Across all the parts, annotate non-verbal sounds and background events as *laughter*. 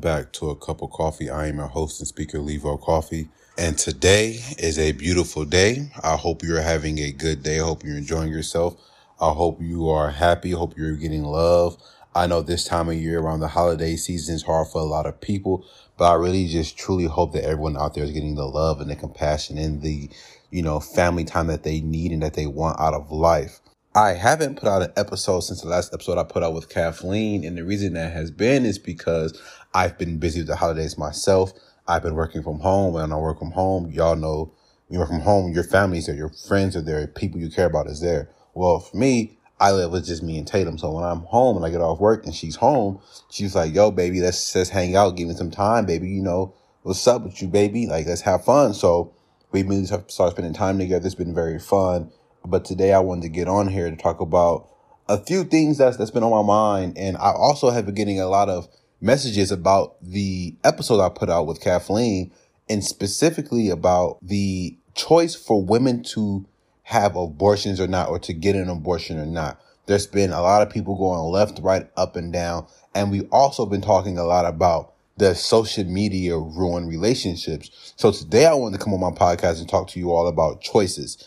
back to a cup of Coffey. I am your host and speaker, Levell Coffey. And today is a beautiful day. I hope you're having a good day. I hope you're enjoying yourself. I hope you are happy. I hope you're getting love. I know this time of year around the holiday season is hard for a lot of people, but I really just truly hope that everyone out there is getting the love and the compassion and the, you know, family time that they need and that they want out of life. I haven't put out an episode since the last episode I put out with Kathleen. And the reason that has been is because I've been busy with the holidays myself. I've been working from home. and I work from home, y'all know you work from home, your family's there, your friends are there, people you care about is there. Well, for me, I live with just me and Tatum. So when I'm home and I get off work and she's home, she's like, yo, baby, let's just hang out, give me some time, baby. You know, what's up with you, baby? Like, let's have fun. So we have been started spending time together. It's been very fun. But today I wanted to get on here to talk about a few things that's that's been on my mind, and I also have been getting a lot of messages about the episode I put out with Kathleen, and specifically about the choice for women to have abortions or not, or to get an abortion or not. There's been a lot of people going left, right, up, and down, and we've also been talking a lot about the social media ruin relationships. So today I wanted to come on my podcast and talk to you all about choices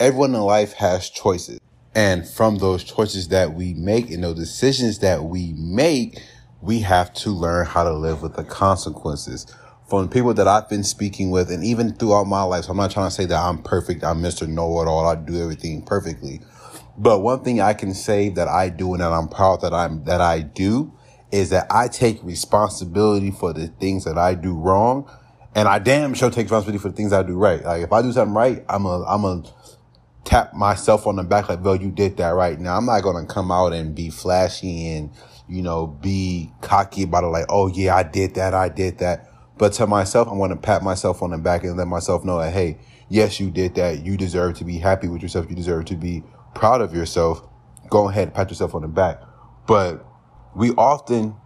everyone in life has choices. And from those choices that we make and those decisions that we make, we have to learn how to live with the consequences. From people that I've been speaking with, and even throughout my life, so I'm not trying to say that I'm perfect, I'm Mr. Know It All, I do everything perfectly. But one thing I can say that I do and that I'm proud that I'm that I do is that I take responsibility for the things that I do wrong, and I damn sure take responsibility for the things I do right. Like if I do something right, I'm a I'm a tap myself on the back like, "Well, you did that right." Now, I'm not to come out and be flashy and, you know, be cocky about it like, "Oh yeah, I did that. I did that." But to myself, I want to pat myself on the back and let myself know that, "Hey, yes, you did that. You deserve to be happy with yourself. You deserve to be proud of yourself." Go ahead, and pat yourself on the back. But we often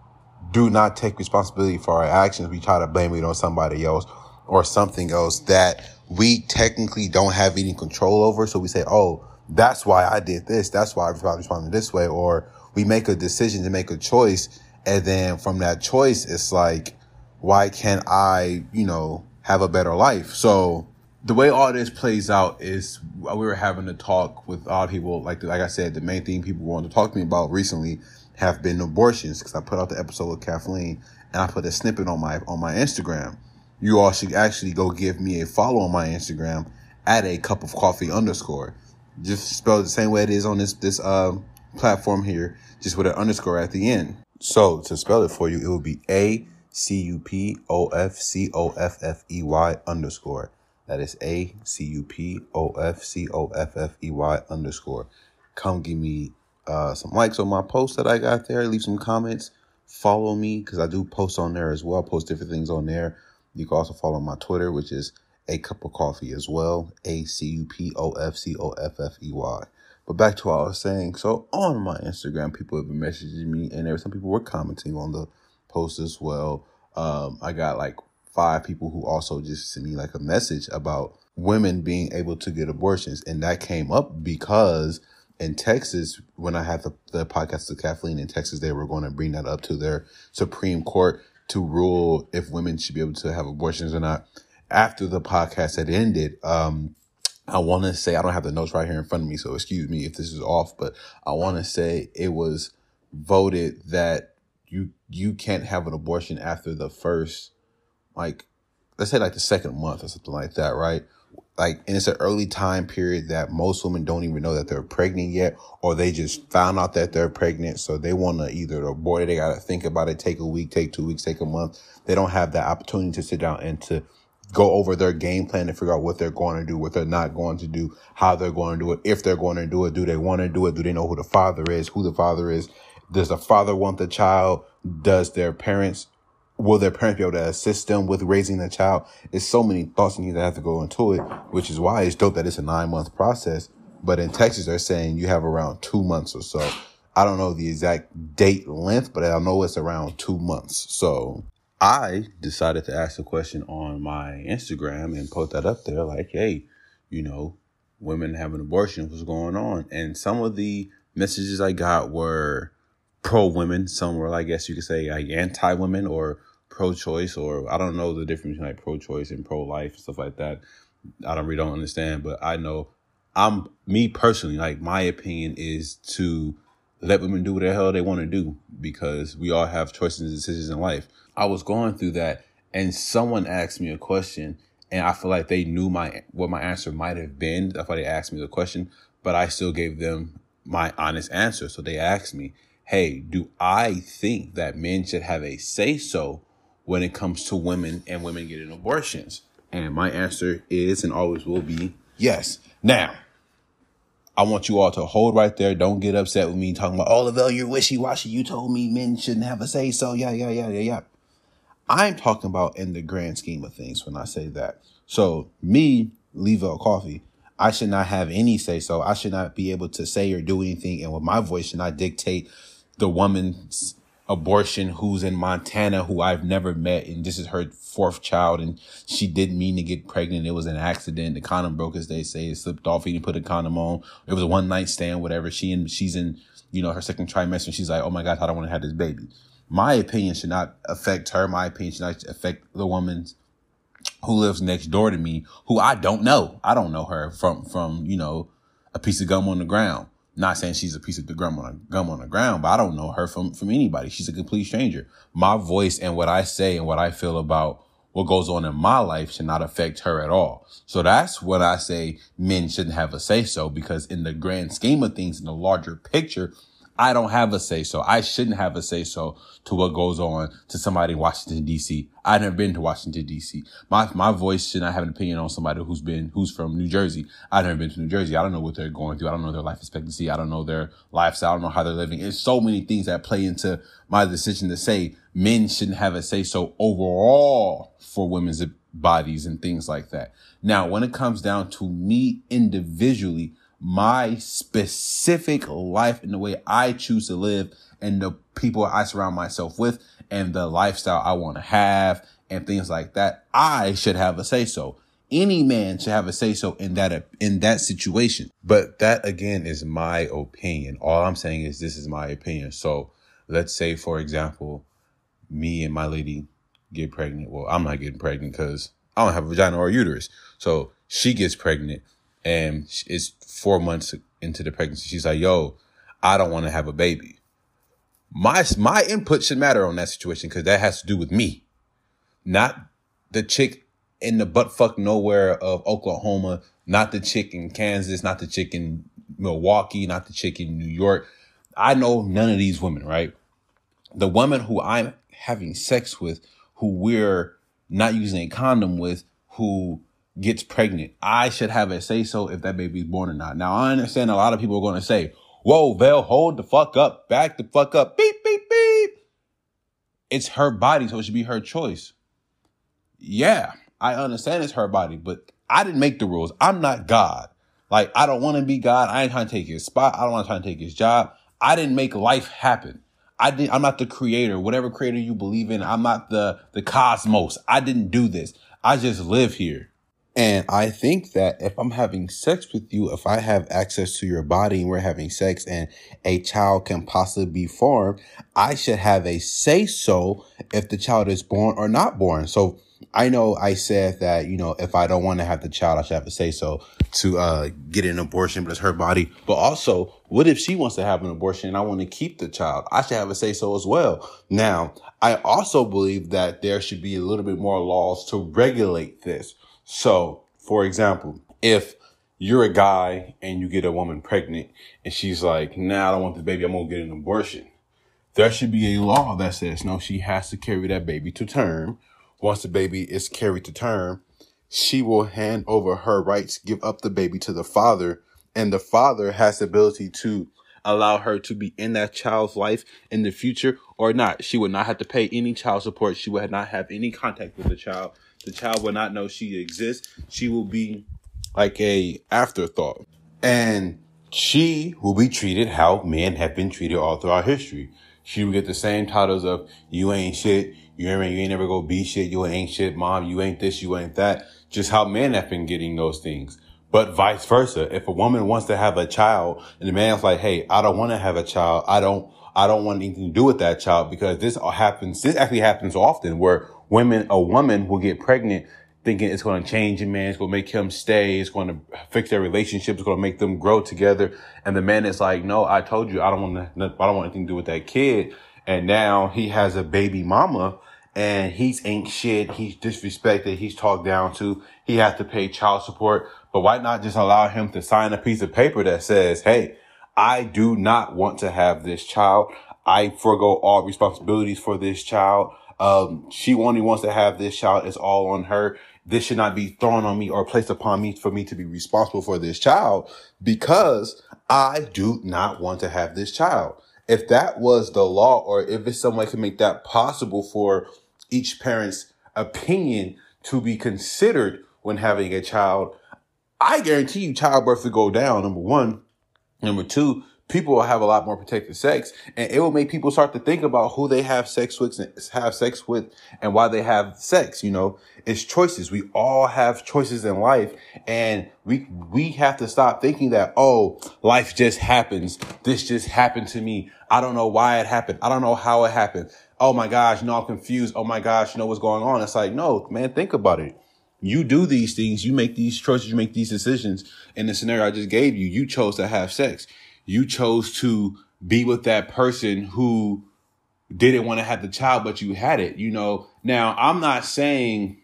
do not take responsibility for our actions. We try to blame it on somebody else or something else that we technically don't have any control over. So we say, oh, that's why I did this. That's why I responded this way. Or we make a decision to make a choice. And then from that choice, it's like, why can't I, you know, have a better life? So the way all this plays out is we were having a talk with a lot of people. Like, like I said, the main thing people want to talk to me about recently have been abortions because I put out the episode with Kathleen and I put a snippet on my, on my Instagram you all should actually go give me a follow on my Instagram at a cup of Coffey underscore. Just spell the same way it is on this this um, platform here, just with an underscore at the end. So to spell it for you, it would be A C U P O F C O F F E Y underscore. That is A C U P O F C O F F E Y underscore. Come give me uh, some likes on my post that I got there. Leave some comments. Follow me because I do post on there as well. Post different things on there. You can also follow my Twitter, which is a cup of Coffey as well. A C U P O F C O F F E Y. But back to what I was saying. So on my Instagram, people have been messaging me, and there were some people were commenting on the post as well. Um, I got like five people who also just sent me like a message about women being able to get abortions, and that came up because in Texas, when I had the, the podcast with Kathleen in Texas, they were going to bring that up to their Supreme Court to rule if women should be able to have abortions or not. After the podcast had ended, um, I want to say I don't have the notes right here in front of me, so excuse me if this is off, but I want to say it was voted that you you can't have an abortion after the first, like, let's say like the second month or something like that, right? like and it's an early time period that most women don't even know that they're pregnant yet or they just found out that they're pregnant so they want to either abort it they got to think about it take a week take two weeks take a month they don't have the opportunity to sit down and to go over their game plan to figure out what they're going to do what they're not going to do how they're going to do it if they're going to do it do they want to do it do they know who the father is who the father is does the father want the child does their parents will their parents be able to assist them with raising the child? It's so many thoughts and things that have to go into it, which is why it's dope that it's a nine month process. But in Texas, they're saying you have around two months or so. I don't know the exact date length, but I know it's around two months. So I decided to ask a question on my Instagram and put that up there like, hey, you know, women having abortion, what's going on? And some of the messages I got were pro women. Some were, I guess you could say, like anti women or pro-choice or I don't know the difference between like pro-choice and pro-life and stuff like that. I don't really don't understand, but I know I'm me personally, like my opinion is to let women do what the hell they want to do because we all have choices and decisions in life. I was going through that and someone asked me a question and I feel like they knew my what my answer might have been. That's why they asked me the question, but I still gave them my honest answer. So they asked me, "Hey, do I think that men should have a say so when it comes to women and women getting abortions?" And my answer is and always will be yes. Now, I want you all to hold right there. Don't get upset with me talking about, oh, Levell, you're wishy washy. You told me men shouldn't have a say so. Yeah, yeah, yeah, yeah, yeah. I'm talking about in the grand scheme of things when I say that. So, me, Levell Coffey, I should not have any say so. I should not be able to say or do anything. And with my voice, should not dictate the woman's abortion who's in Montana who I've never met and this is her fourth child and she didn't mean to get pregnant. It was an accident. The condom broke as they say. It slipped off. He didn't put a condom on. It was a one night stand, whatever. She and she's in, you know, her second trimester and she's like, Oh my gosh, I don't want to have this baby. My opinion should not affect her. My opinion should not affect the woman who lives next door to me, who I don't know. I don't know her from, from, you know, a piece of gum on the ground. Not saying she's a piece of gum on gum on the ground, but I don't know her from from anybody. She's a complete stranger. My voice and what I say and what I feel about what goes on in my life should not affect her at all. So that's what I say men shouldn't have a say so because in the grand scheme of things, in the larger picture, I don't have a say so. I shouldn't have a say so to what goes on to somebody in Washington D.C. I've never been to Washington D.C. My my voice should not have an opinion on somebody who's been who's from New Jersey. I've never been to New Jersey. I don't know what they're going through. I don't know their life expectancy. I don't know their lifestyle. I don't know how they're living. It's so many things that play into my decision to say men shouldn't have a say so overall for women's bodies and things like that. Now, when it comes down to me individually, my specific life and the way I choose to live and the people I surround myself with and the lifestyle I want to have and things like that, I should have a say so. Any man should have a say so in that in that situation. But that again is my opinion. All I'm saying is this is my opinion. So let's say, for example, me and my lady get pregnant. Well, I'm not getting pregnant because I don't have a vagina or a uterus. So she gets pregnant and it's four months into the pregnancy. She's like, yo, I don't want to have a baby. My, my input should matter on that situation because that has to do with me, not the chick in the butt fuck nowhere of Oklahoma, not the chick in Kansas, not the chick in Milwaukee, not the chick in New York. I know none of these women, right? The woman who I'm having sex with, who we're not using a condom with, who gets pregnant, I should have a say so if that baby's born or not. Now I understand a lot of people are going to say, whoa, Vel, hold the fuck up, back the fuck up, beep, beep, beep. It's her body, so it should be her choice. Yeah, I understand it's her body, but I didn't make the rules. I'm not God. Like, I don't want to be God. I ain't trying to take his spot. I don't want to try to take his job. I didn't make life happen. I didn't, I'm not the creator, whatever creator you believe in. I'm not the, the cosmos. I didn't do this. I just live here. And I think that if I'm having sex with you, if I have access to your body and we're having sex and a child can possibly be formed, I should have a say so if the child is born or not born. So I know I said that, you know, if I don't want to have the child, I should have a say so to uh, get an abortion, but it's her body. But also, what if she wants to have an abortion and I want to keep the child? I should have a say so as well. Now, I also believe that there should be a little bit more laws to regulate this. So, for example, if you're a guy and you get a woman pregnant and she's like, nah, I don't want the baby. I'm going to get an abortion. There should be a law that says, no, she has to carry that baby to term. Once the baby is carried to term, she will hand over her rights, give up the baby to the father, and the father has the ability to allow her to be in that child's life in the future or not. She would not have to pay any child support. She would not have any contact with the child. The child will not know she exists. She will be like a afterthought. And she will be treated how men have been treated all throughout history. She will get the same titles of you ain't shit, you ain't, you ain't never go be shit, you ain't shit, mom, you ain't this, you ain't that. Just how men have been getting those things. But vice versa. If a woman wants to have a child and the man's like, Hey, I don't want to have a child. I don't, I don't want anything to do with that child because this happens. This actually happens often where women, a woman will get pregnant thinking it's going to change a man. It's going to make him stay. It's going to fix their relationship. It's going to make them grow together. And the man is like, no, I told you I don't want to, I don't want anything to do with that kid. And now he has a baby mama and he's ain't shit. He's disrespected. He's talked down to. He has to pay child support. But why not just allow him to sign a piece of paper that says, Hey, I do not want to have this child. I forego all responsibilities for this child. Um, she only wants to have this child. It's all on her this should not be thrown on me or placed upon me for me to be responsible for this child because I do not want to have this child. If that was the law or if it's some way to make that possible for each parent's opinion to be considered when having a child, I guarantee you childbirth would go down. Number one. Number two, people will have a lot more protected sex and it will make people start to think about who they have sex with have sex with and why they have sex you know? It's choices. We all have choices in life and we we have to stop thinking that oh life just happens. This just happened to me. I don't know why it happened. I don't know how it happened. Oh my gosh you know i'm confused. Oh my gosh you know what's going on? It's like no man think about it. You do these things. You make these choices. You make these decisions. In the scenario i just gave you you chose to have sex you chose to be with that person who didn't want to have the child, but you had it, you know. Now, I'm not saying,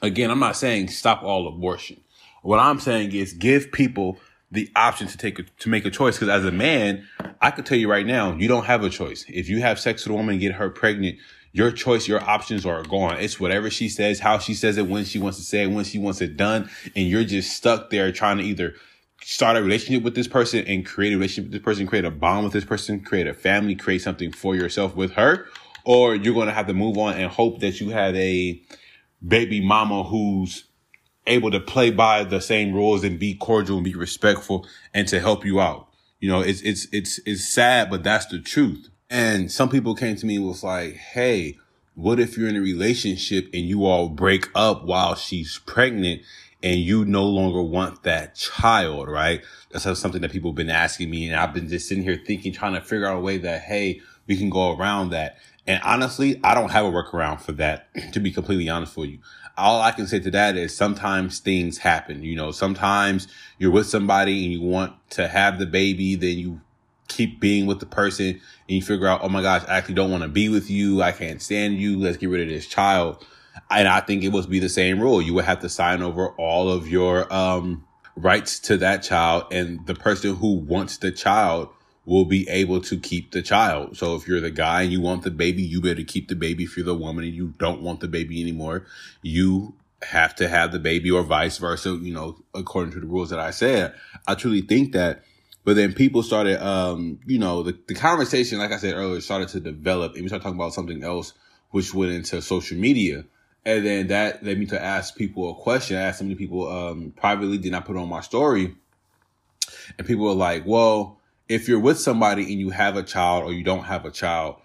again, I'm not saying stop all abortion. What I'm saying is give people the option to take a, to make a choice. Because as a man, I could tell you right now, you don't have a choice. If you have sex with a woman and get her pregnant, your choice, your options are gone. It's whatever she says, how she says it, when she wants to say it, when she wants it done, and you're just stuck there trying to either start a relationship with this person and create a relationship with this person, create a bond with this person, create a family, create something for yourself with her, or you're going to have to move on and hope that you have a baby mama who's able to play by the same rules and be cordial and be respectful and to help you out. You know, it's, it's, it's, it's sad, but that's the truth. And some people came to me and was like, Hey, what if you're in a relationship and you all break up while she's pregnant and you no longer want that child, right? That's something that people have been asking me. And I've been just sitting here thinking, trying to figure out a way that, hey, we can go around that. And honestly, I don't have a workaround for that, *clears throat* to be completely honest with you. All I can say to that is sometimes things happen. You know, sometimes you're with somebody and you want to have the baby, then you keep being with the person and you figure out, oh my gosh, I actually don't want to be with you. I can't stand you. Let's get rid of this child. And I think it would be the same rule. You would have to sign over all of your um, rights to that child, and the person who wants the child will be able to keep the child. So if you're the guy and you want the baby, you better keep the baby. If you're the woman and you don't want the baby anymore, you have to have the baby or vice versa, you know, according to the rules that I said. I truly think that. But then people started, um, you know, the, the conversation, like I said earlier, started to develop and we started talking about something else, which went into social media. And then that led me to ask people a question. I asked so many people um, privately, did not put on my story. And people were like, well, if you're with somebody and you have a child or you don't have a child,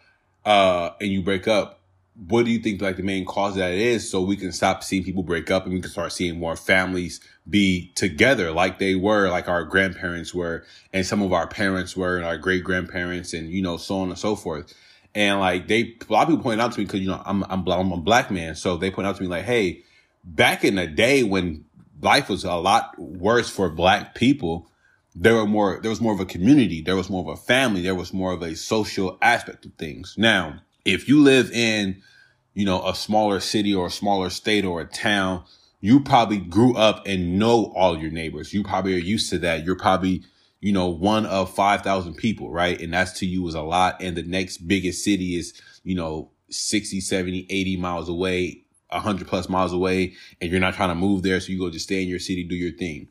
uh, and you break up, what do you think like the main cause of that is so we can stop seeing people break up and we can start seeing more families be together like they were like our grandparents were and some of our parents were and our great grandparents and you know so on and so forth and like they, a lot of people point out to me because you know I'm I'm, I'm a black man, so they point out to me like, hey, back in the day when life was a lot worse for black people, there were more there was more of a community, there was more of a family, there was more of a social aspect of things. Now, if you live in, you know, a smaller city or a smaller state or a town, you probably grew up and know all your neighbors. You probably are used to that. You're probably you know, one of 5,000 people, right? And that's to you is a lot. And the next biggest city is, you know, 60, 70, 80 miles away, 100 plus miles away. And you're not trying to move there. So you go just stay in your city, do your thing.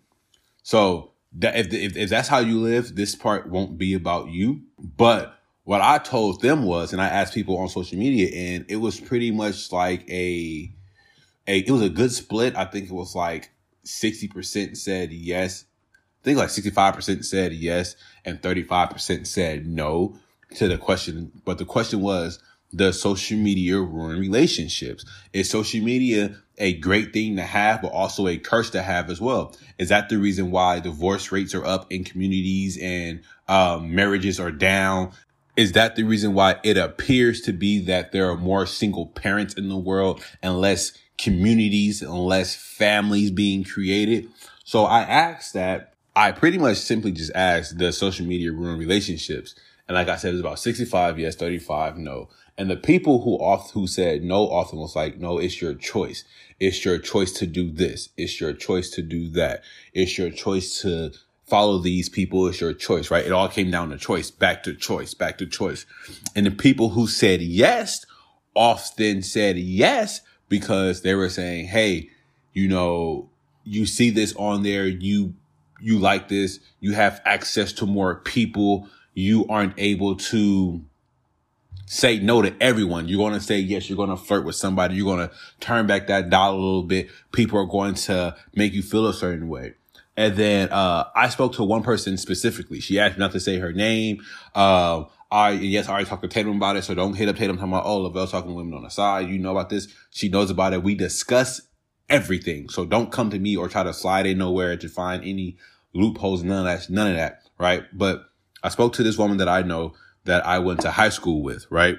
So that if, if, if that's how you live, this part won't be about you. But what I told them was, and I asked people on social media and it was pretty much like a, a, it was a good split. I think it was like 60% said yes I think like 65% said yes and 35% said no to the question. But the question was, does social media ruin relationships? Is social media a great thing to have, but also a curse to have as well? Is that the reason why divorce rates are up in communities and um, marriages are down? is that the reason why it appears to be that there are more single parents in the world and less communities and less families being created? So I asked that. I pretty much simply just asked, does social media ruin relationships? And like I said, it's about 65 yes, 35 no. And the people who off who said no often was like, no, it's your choice. It's your choice to do this. It's your choice to do that. It's your choice to follow these people. It's your choice, right? It all came down to choice, back to choice, back to choice. And the people who said yes often said yes because they were saying, Hey, you know, you see this on there. You, you like this. You have access to more people. You aren't able to say no to everyone. You're going to say yes. You're going to flirt with somebody. You're going to turn back that dollar a little bit. People are going to make you feel a certain way. And then, uh, I spoke to one person specifically. She asked not to say her name. Um, I, yes, I already talked to Tatum about it. So don't hit up Tatum talking about, oh, Levell talking to women on the side. You know about this. She knows about it. We discuss everything. So don't come to me or try to slide in nowhere to find any loopholes. None of that, none of that. Right. But I spoke to this woman that I know that I went to high school with, right?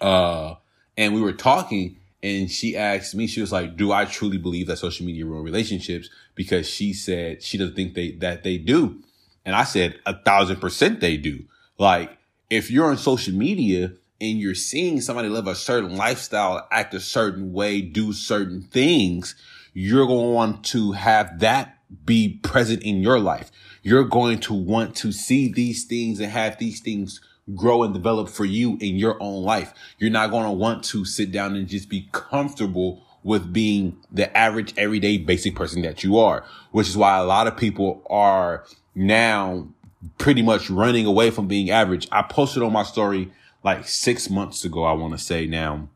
Uh, and we were talking and she asked me, she was like, do I truly believe that social media ruin relationships? Because she said she doesn't think they, that they do. And I said a thousand percent they do. Like if you're on social media and you're seeing somebody live a certain lifestyle, act a certain way, do certain things, you're going to want to have that be present in your life you're going to want to see these things and have these things grow and develop for you in your own life. You're not going to want to sit down and just be comfortable with being the average, everyday, basic person that you are, which is why a lot of people are now pretty much running away from being average. I posted on my story like six months ago. I want to say now,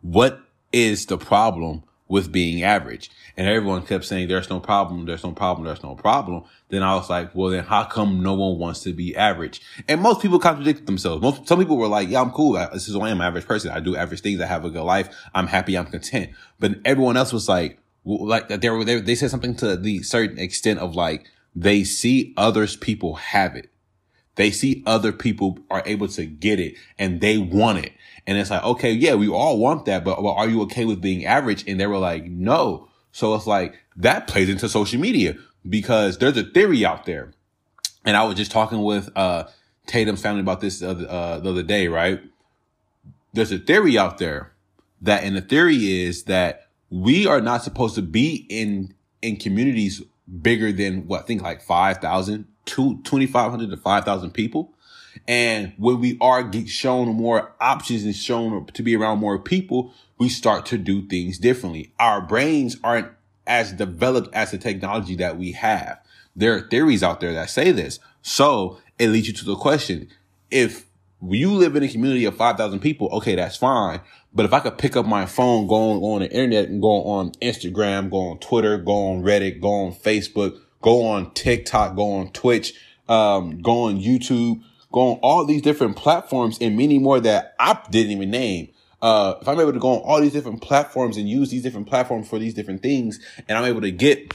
what is the problem with being average. And everyone kept saying, there's no problem, there's no problem, there's no problem. Then I was like, well, then how come no one wants to be average? And most people contradicted themselves. Most, some people were like, yeah, I'm cool. This is why I'm an average person. I do average things. I have a good life. I'm happy. I'm content. But everyone else was like, like they were, they, they said something to the certain extent of like, they see others people have it. They see other people are able to get it and they want it. And it's like, okay, yeah, we all want that, but well, are you okay with being average? And they were like, no. So it's like that plays into social media because there's a theory out there. And I was just talking with, uh, Tatum's family about this uh, uh, the other day, right? There's a theory out there that, and the theory is that we are not supposed to be in, in communities bigger than what, I think like 5,000, 2,500 to 5,000 people. And when we are shown more options and shown to be around more people, we start to do things differently. Our brains aren't as developed as the technology that we have. There are theories out there that say this. So it leads you to the question. If you live in a community of 5,000 people, okay, that's fine. But if I could pick up my phone, go on, go on the internet and go on Instagram, go on Twitter, go on Reddit, go on Facebook, go on TikTok, go on Twitch, um, go on YouTube, go on all these different platforms and many more that I didn't even name. Uh, if I'm able to go on all these different platforms and use these different platforms for these different things, and I'm able to get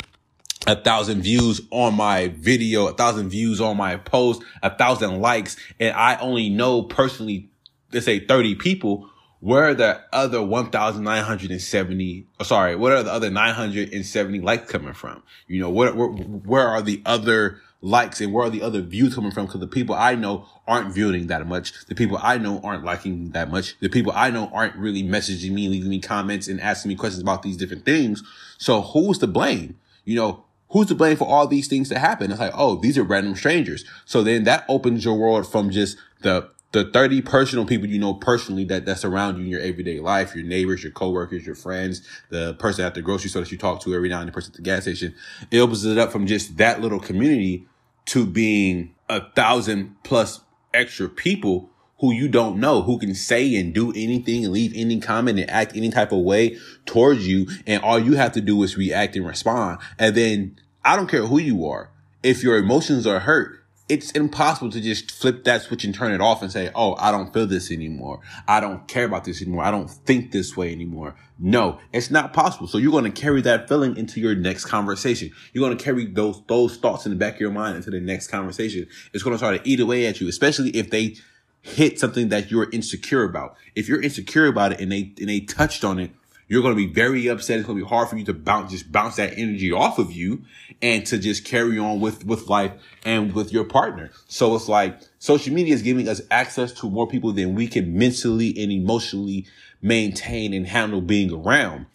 a thousand views on my video, a thousand views on my post, a thousand likes, and I only know personally, let's say 30 people, where are the other 1,970, sorry, what are the other 970 likes coming from? You know, where, where, where are the other likes and where are the other views coming from? Because the people I know aren't viewing that much. The people I know aren't liking that much. The people I know aren't really messaging me, leaving me comments and asking me questions about these different things. So who's to blame? You know, who's to blame for all these things that happen? It's like, oh, these are random strangers. So then that opens your world from just the the 30 personal people you know personally that that's around you in your everyday life, your neighbors, your coworkers, your friends, the person at the grocery store that you talk to every now and the person at the gas station. It opens it up from just that little community to being a thousand plus extra people who you don't know, who can say and do anything and leave any comment and act any type of way towards you. And all you have to do is react and respond. And then I don't care who you are. If your emotions are hurt, it's impossible to just flip that switch and turn it off and say, Oh, I don't feel this anymore. I don't care about this anymore. I don't think this way anymore. No, it's not possible. So you're going to carry that feeling into your next conversation. You're going to carry those, those thoughts in the back of your mind into the next conversation. It's going to start to eat away at you, especially if they hit something that you're insecure about. If you're insecure about it and they and they touched on it, you're going to be very upset. It's going to be hard for you to bounce, just bounce that energy off of you and to just carry on with, with life and with your partner. So it's like social media is giving us access to more people than we can mentally and emotionally maintain and handle being around.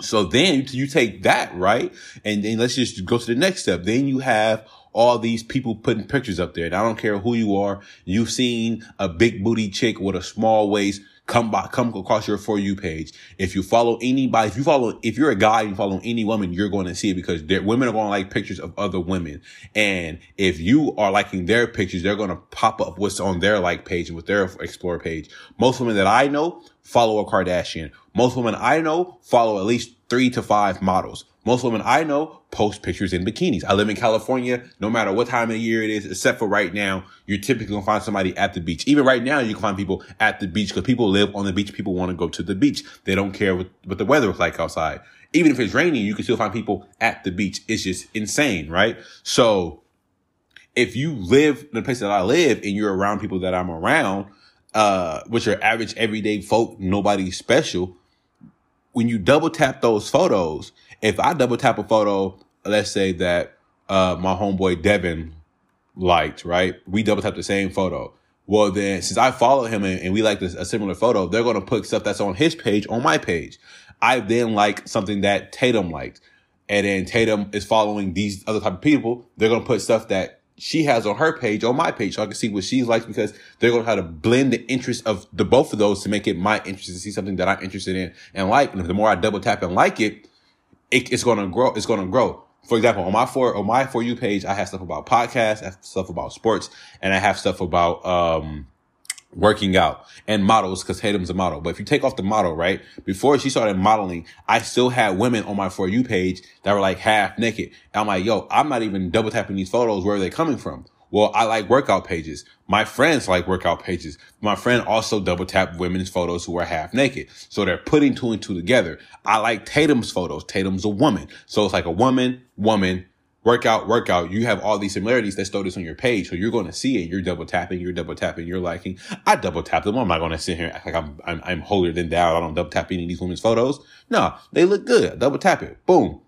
So then you take that, right? And then let's just go to the next step. Then you have all these people putting pictures up there. And I don't care who you are. You've seen a big booty chick with a small waist come by, come across your For You page. If you follow anybody, if you follow, if you're a guy and you follow any woman, you're going to see it because women are going to like pictures of other women. And if you are liking their pictures, they're going to pop up what's on their like page and with their explore page. Most women that I know follow a Kardashian. Most women I know follow at least three to five models. Most women I know post pictures in bikinis. I live in California. No matter what time of the year it is, except for right now, you're typically gonna find somebody at the beach. Even right now, you can find people at the beach because people live on the beach. People want to go to the beach. They don't care what, what the weather is like outside. Even if it's raining, you can still find people at the beach. It's just insane, right? So if you live in the place that I live and you're around people that I'm around, uh, which are average everyday folk, nobody special, when you double tap those photos, if I double tap a photo, let's say that uh, my homeboy Devin liked, right? We double tap the same photo. Well, then since I follow him and, and we like this, a similar photo, they're going to put stuff that's on his page on my page. I then like something that Tatum liked. And then Tatum is following these other type of people. They're going to put stuff that she has on her page on my page so I can see what she likes because they're going to have to blend the interest of the both of those to make it my interest to see something that I'm interested in and like. And the more I double tap and like it, it it's going to grow. It's going to grow. For example, on my for on my for you page, I have stuff about podcasts, I have stuff about sports, and I have stuff about um working out and models because Tatum's a model. But if you take off the model, right? Before she started modeling, I still had women on my For You page that were like half naked. And I'm like, yo, I'm not even double tapping these photos. Where are they coming from? Well, I like workout pages. My friends like workout pages. My friend also double tap women's photos who are half naked. So they're putting two and two together. I like Tatum's photos. Tatum's a woman. So it's like a woman, woman, workout, workout, you have all these similarities that stole this on your page. So you're going to see it. You're double tapping, you're double tapping, you're liking. I double tap them. I'm not going to sit here and act like I'm, I'm, I'm holier than thou. I don't double tap any of these women's photos. No, they look good. Double tap it. Boom.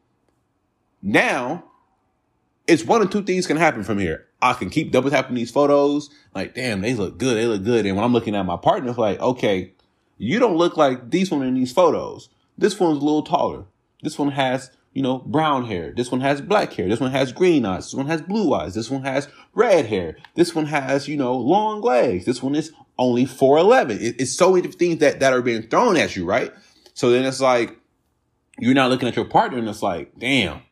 Now, it's one of two things can happen from here. I can keep double tapping these photos. Like, damn, they look good. They look good. And when I'm looking at my partner, it's like, okay, you don't look like these women in these photos. This one's a little taller. This one has you know, brown hair. This one has black hair. This one has green eyes. This one has blue eyes. This one has red hair. This one has, you know, long legs. This one is only 4'11. It, it's so many things that, that are being thrown at you, right? So then it's like, you're not looking at your partner and it's like, damn,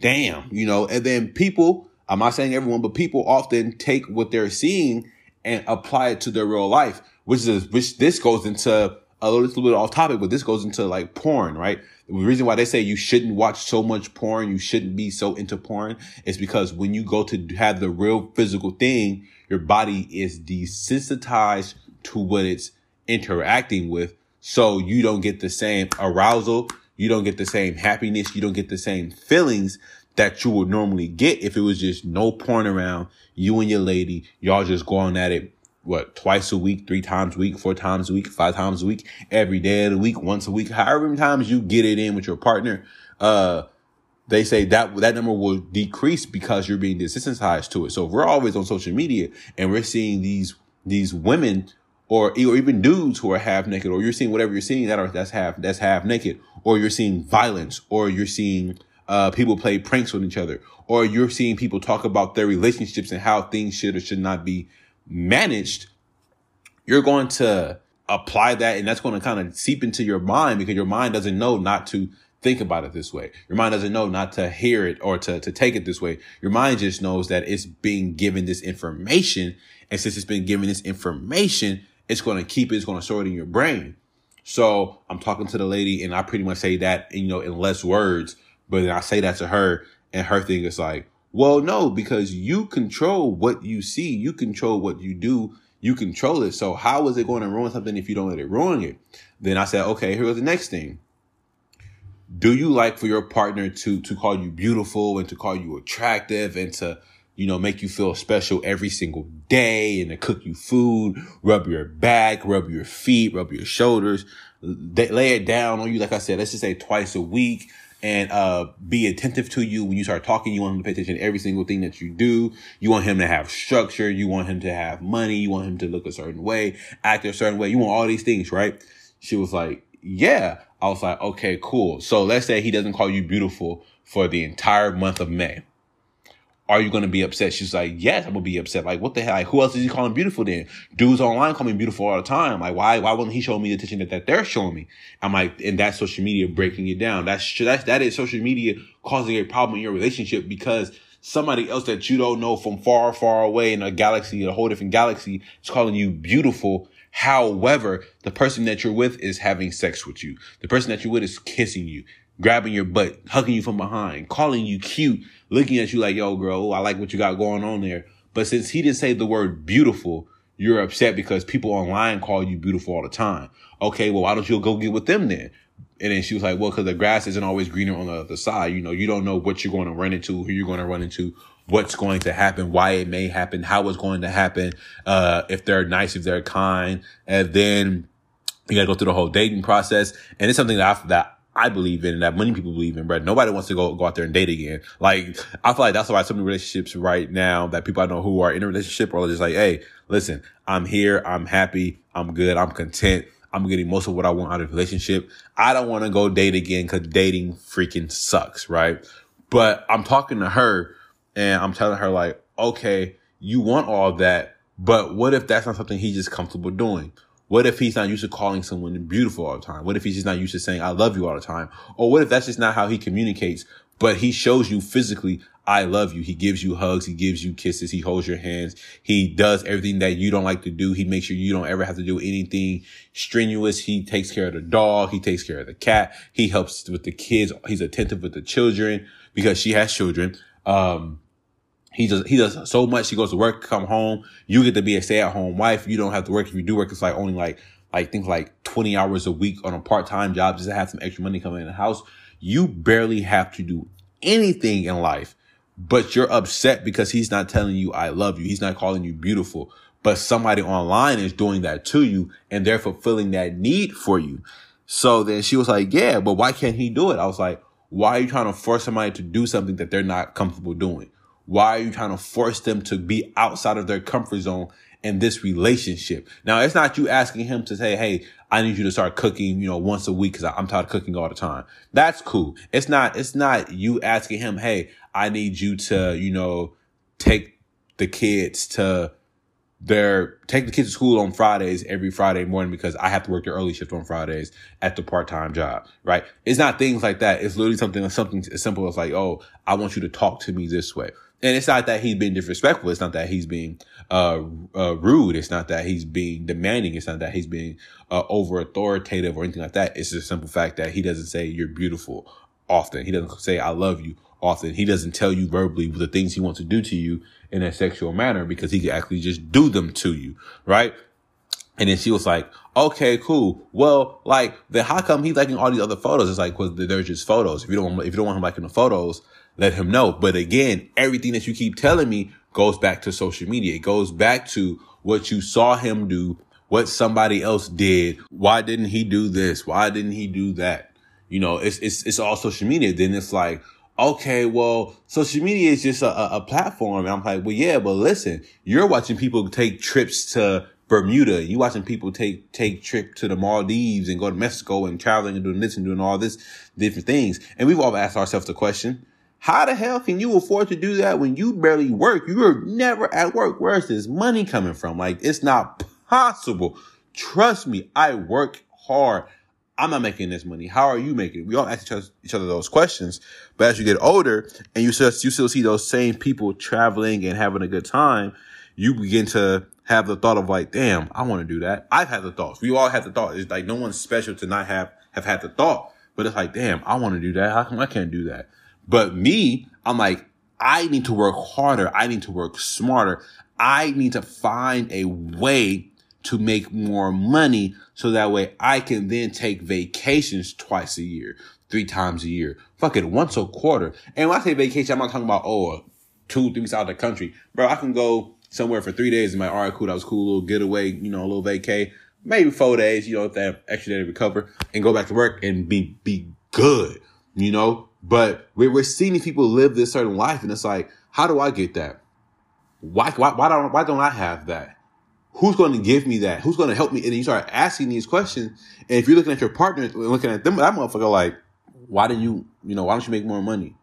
damn, you know, and then people, I'm not saying everyone, but people often take what they're seeing and apply it to their real life, which is, which this goes into a little bit off topic, but this goes into like porn, right? The reason why they say you shouldn't watch so much porn, you shouldn't be so into porn is because when you go to have the real physical thing, your body is desensitized to what it's interacting with. So you don't get the same arousal. You don't get the same happiness. You don't get the same feelings that you would normally get if it was just no porn around you and your lady. Y'all just going at it what twice a week, three times a week, four times a week, five times a week, every day of the week, once a week, however many times you get it in with your partner, uh, they say that that number will decrease because you're being desensitized to it. So if we're always on social media and we're seeing these these women or, or even dudes who are half naked, or you're seeing whatever you're seeing that are that's half that's half naked, or you're seeing violence, or you're seeing uh, people play pranks with each other, or you're seeing people talk about their relationships and how things should or should not be managed, you're going to apply that and that's going to kind of seep into your mind because your mind doesn't know not to think about it this way. Your mind doesn't know not to hear it or to, to take it this way. Your mind just knows that it's being given this information. And since it's been given this information, it's going to keep it, it's going to store it in your brain. So I'm talking to the lady and I pretty much say that, you know, in less words, but then I say that to her and her thing is like, well, no, because you control what you see. You control what you do. You control it. So how is it going to ruin something if you don't let it ruin it? Then I said, okay, here's the next thing. Do you like for your partner to, to call you beautiful and to call you attractive and to, you know, make you feel special every single day and to cook you food, rub your back, rub your feet, rub your shoulders, they lay it down on you. Like I said, let's just say twice a week and uh, be attentive to you when you start talking. You want him to pay attention to every single thing that you do. You want him to have structure. You want him to have money. You want him to look a certain way, act a certain way. You want all these things, right? She was like, yeah. I was like, okay, cool. So let's say he doesn't call you beautiful for the entire month of May are you going to be upset? She's like, yes, I'm gonna be upset. Like, what the hell? Like, who else is he calling beautiful then? Dudes online call me beautiful all the time. Like, why, why wouldn't he show me the attention that, that they're showing me? I'm like, and that's social media breaking it down. That's, that's, that is social media causing a problem in your relationship because somebody else that you don't know from far, far away in a galaxy, a whole different galaxy is calling you beautiful. However, the person that you're with is having sex with you. The person that you're with is kissing you grabbing your butt, hugging you from behind, calling you cute, looking at you like, yo, girl, I like what you got going on there. But since he didn't say the word beautiful, you're upset because people online call you beautiful all the time. Okay, well, why don't you go get with them then? And then she was like, well, because the grass isn't always greener on the other side. You know, you don't know what you're going to run into, who you're going to run into, what's going to happen, why it may happen, how it's going to happen, uh, if they're nice, if they're kind. And then you got to go through the whole dating process. And it's something that I, that I believe in and that many people believe in, bro. Nobody wants to go, go out there and date again. Like, I feel like that's why so many relationships right now that people I know who are in a relationship are just like, Hey, listen, I'm here. I'm happy. I'm good. I'm content. I'm getting most of what I want out of relationship. I don't want to go date again because dating freaking sucks. Right. But I'm talking to her and I'm telling her like, okay, you want all that, but what if that's not something he's just comfortable doing? What if he's not used to calling someone beautiful all the time? What if he's just not used to saying, I love you all the time? Or what if that's just not how he communicates, but he shows you physically, I love you. He gives you hugs. He gives you kisses. He holds your hands. He does everything that you don't like to do. He makes sure you don't ever have to do anything strenuous. He takes care of the dog. He takes care of the cat. He helps with the kids. He's attentive with the children because she has children. Um, he does he does so much. He goes to work, come home. You get to be a stay at home wife. You don't have to work. If you do work, it's like only like like think like twenty hours a week on a part time job just to have some extra money coming in the house. You barely have to do anything in life, but you're upset because he's not telling you I love you. He's not calling you beautiful. But somebody online is doing that to you, and they're fulfilling that need for you. So then she was like, "Yeah, but why can't he do it?" I was like, "Why are you trying to force somebody to do something that they're not comfortable doing?" Why are you trying to force them to be outside of their comfort zone in this relationship? Now, it's not you asking him to say, Hey, I need you to start cooking, you know, once a week because I'm tired of cooking all the time. That's cool. It's not, it's not you asking him, Hey, I need you to, you know, take the kids to their take the kids to school on Fridays every Friday morning because I have to work the early shift on Fridays at the part time job, right? It's not things like that. It's literally something something as simple as like, oh, I want you to talk to me this way. And it's not that he's being disrespectful. It's not that he's being uh, uh, rude. It's not that he's being demanding. It's not that he's being uh, over authoritative or anything like that. It's just a simple fact that he doesn't say you're beautiful often. He doesn't say I love you often. He doesn't tell you verbally the things he wants to do to you in a sexual manner because he can actually just do them to you, right? And then she was like, okay, cool. Well, like, then how come he's liking all these other photos? It's like, well, they're just photos. If you don't, if you don't want him liking the photos, let him know. But again, everything that you keep telling me goes back to social media. It goes back to what you saw him do, what somebody else did. Why didn't he do this? Why didn't he do that? You know, it's, it's, it's all social media. Then it's like, okay, well, social media is just a, a, platform. And I'm like, well, yeah, but listen, you're watching people take trips to Bermuda. You watching people take, take trip to the Maldives and go to Mexico and traveling and doing this and doing all this different things. And we've all asked ourselves the question, how the hell can you afford to do that when you barely work? You're never at work. Where's this money coming from? Like, it's not possible. Trust me, I work hard. I'm not making this money. How are you making it? We all ask each other, each other those questions. But as you get older and you still, you still see those same people traveling and having a good time, you begin to have the thought of like, damn, I want to do that. I've had the thoughts. We all have the thought. It's like no one's special to not have, have had the thought, but it's like, damn, I want to do that. How come I can't do that? But me, I'm like, I need to work harder. I need to work smarter. I need to find a way to make more money so that way I can then take vacations twice a year, three times a year, fuck it, once a quarter. And when I say vacation, I'm not talking about, oh, two, three weeks out of the country, bro, I can go somewhere for three days and be like, all right, cool, that was cool, little getaway, you know, a little vacay, maybe four days, you know, if have extra day to recover and go back to work and be, be good, you know? But we're, we're seeing people live this certain life and it's like, how do I get that? Why, why, why don't, why don't I have that? Who's going to give me that? Who's going to help me? And then you start asking these questions. And if you're looking at your partner, looking at them, that motherfucker like, why didn't you, you know, why don't you make more money?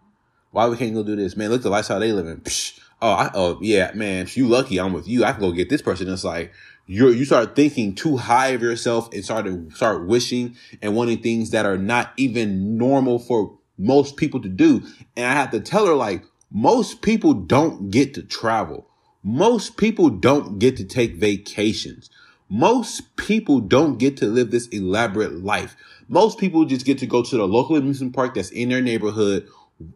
Why we can't go do this? Man, look at the lifestyle they live. Psh, oh, I, oh yeah, man, you lucky I'm with you. I can go get this person. It's like you you start thinking too high of yourself and start to start wishing and wanting things that are not even normal for most people to do. And I have to tell her like most people don't get to travel. Most people don't get to take vacations. Most people don't get to live this elaborate life. Most people just get to go to the local amusement park that's in their neighborhood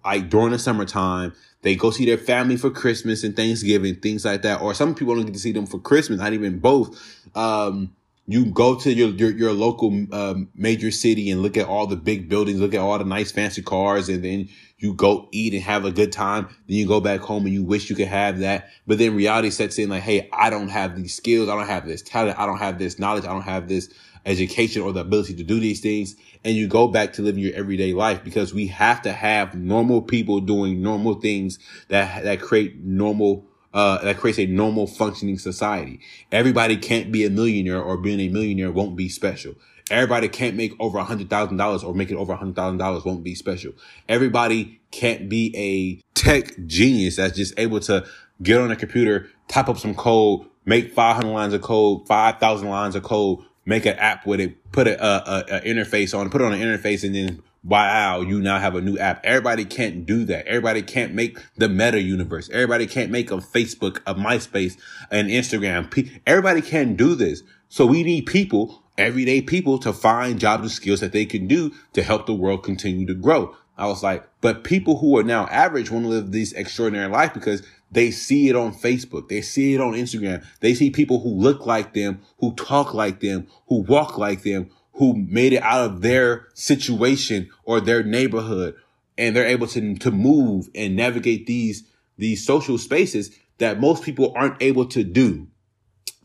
like during the summertime. They go see their family for Christmas and Thanksgiving, things like that. Or some people don't get to see them for Christmas, not even both. Um, you go to your your, your local um, major city and look at all the big buildings, look at all the nice fancy cars, and then you go eat and have a good time. Then you go back home and you wish you could have that, but then reality sets in like, hey, I don't have these skills, I don't have this talent, I don't have this knowledge, I don't have this education or the ability to do these things. And you go back to living your everyday life because we have to have normal people doing normal things that that create normal uh, that creates a normal functioning society. Everybody can't be a millionaire or being a millionaire won't be special. Everybody can't make over a hundred thousand dollars or making over a hundred thousand dollars won't be special. Everybody can't be a tech genius that's just able to get on a computer, type up some code, make 500 lines of code, 5,000 lines of code, make an app with it, put a, a, a interface on, put it on an interface, and then wow, you now have a new app. Everybody can't do that. Everybody can't make the meta universe. Everybody can't make a Facebook, a MySpace, an Instagram. Everybody can't do this. So we need people, everyday people to find jobs and skills that they can do to help the world continue to grow. I was like, but people who are now average want to live this extraordinary life because they see it on Facebook. They see it on Instagram. They see people who look like them, who talk like them, who walk like them, who made it out of their situation or their neighborhood. And they're able to, to move and navigate these, these social spaces that most people aren't able to do.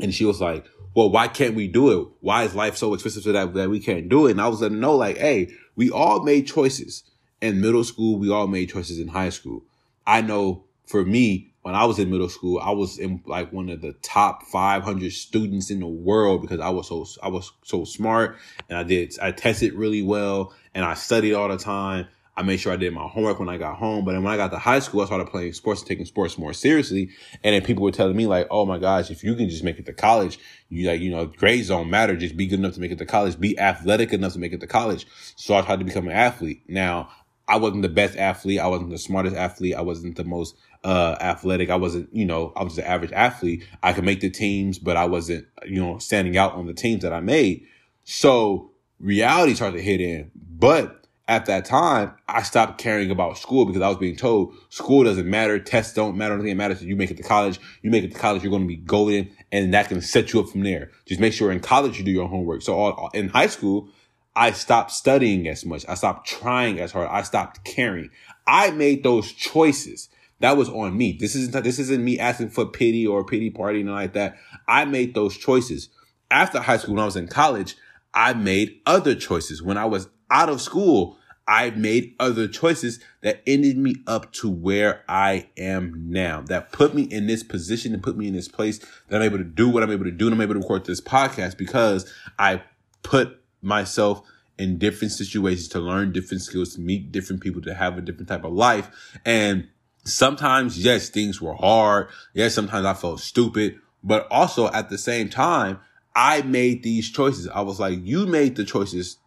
And she was like, well, why can't we do it? Why is life so expensive so that, that we can't do it? And I was letting know like, Hey, we all made choices in middle school. We all made choices in high school. I know for me, when I was in middle school, I was in like one of the top 500 students in the world because I was so I was so smart and I did I tested really well and I studied all the time. I made sure I did my homework when I got home. But then when I got to high school, I started playing sports and taking sports more seriously. And then people were telling me like, "Oh my gosh, if you can just make it to college, you like you know grades don't matter. Just be good enough to make it to college. Be athletic enough to make it to college." So I tried to become an athlete. Now I wasn't the best athlete. I wasn't the smartest athlete. I wasn't the most uh, athletic. I wasn't, you know, I was an average athlete. I could make the teams, but I wasn't, you know, standing out on the teams that I made. So reality started to hit in. But at that time, I stopped caring about school because I was being told school doesn't matter, tests don't matter, nothing matters. You make it to college, you make it to college, you're going to be golden, and that can set you up from there. Just make sure in college you do your homework. So all, in high school, I stopped studying as much. I stopped trying as hard. I stopped caring. I made those choices. That was on me. This isn't this isn't me asking for pity or pity party and like that. I made those choices. After high school, when I was in college, I made other choices. When I was out of school, I made other choices that ended me up to where I am now. That put me in this position and put me in this place that I'm able to do what I'm able to do and I'm able to record this podcast because I put myself in different situations to learn different skills, to meet different people, to have a different type of life. And sometimes, yes, things were hard. Yes, sometimes I felt stupid, but also at the same time, I made these choices. I was like, you made the choices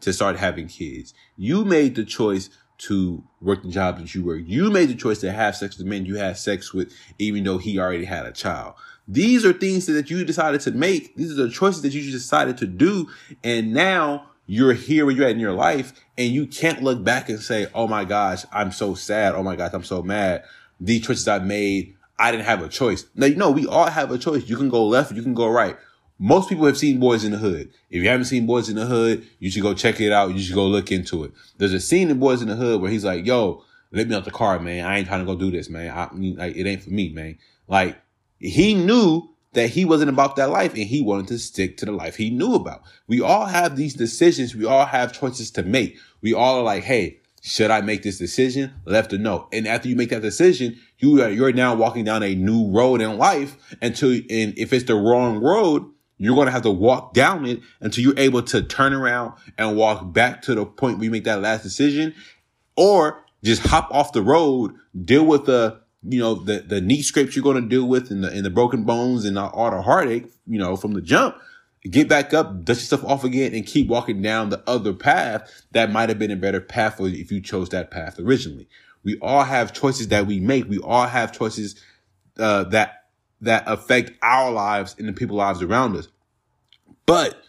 to start having kids. You made the choice to work the job that you work. You made the choice to have sex with the men you had sex with, even though he already had a child. These are things that you decided to make. These are the choices that you decided to do. And now you're here where you're at in your life and you can't look back and say, Oh my gosh, I'm so sad. Oh my gosh, I'm so mad. These choices I made, I didn't have a choice. Now, you know, we all have a choice. You can go left, you can go right. Most people have seen Boys in the Hood. If you haven't seen Boys in the Hood, you should go check it out. You should go look into it. There's a scene in Boys in the Hood where he's like, yo, let me out the car, man. I ain't trying to go do this, man. I mean, like, it ain't for me, man. Like he knew that he wasn't about that life and he wanted to stick to the life he knew about. We all have these decisions. We all have choices to make. We all are like, hey, should I make this decision? Left or no? And after you make that decision, you are, you're now walking down a new road in life until, and if it's the wrong road, you're going to have to walk down it until you're able to turn around and walk back to the point where you make that last decision or just hop off the road, deal with the, you know, the, the knee scrapes you're going to deal with and the, and the broken bones and all the heartache, you know, from the jump get back up, dust yourself off again, and keep walking down the other path that might have been a better path for you if you chose that path originally. We all have choices that we make. We all have choices uh, that that affect our lives and the people lives around us. But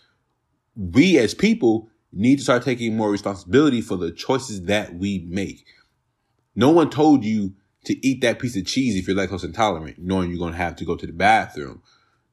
we as people need to start taking more responsibility for the choices that we make. No one told you to eat that piece of cheese if you're lactose intolerant, knowing you're going to have to go to the bathroom.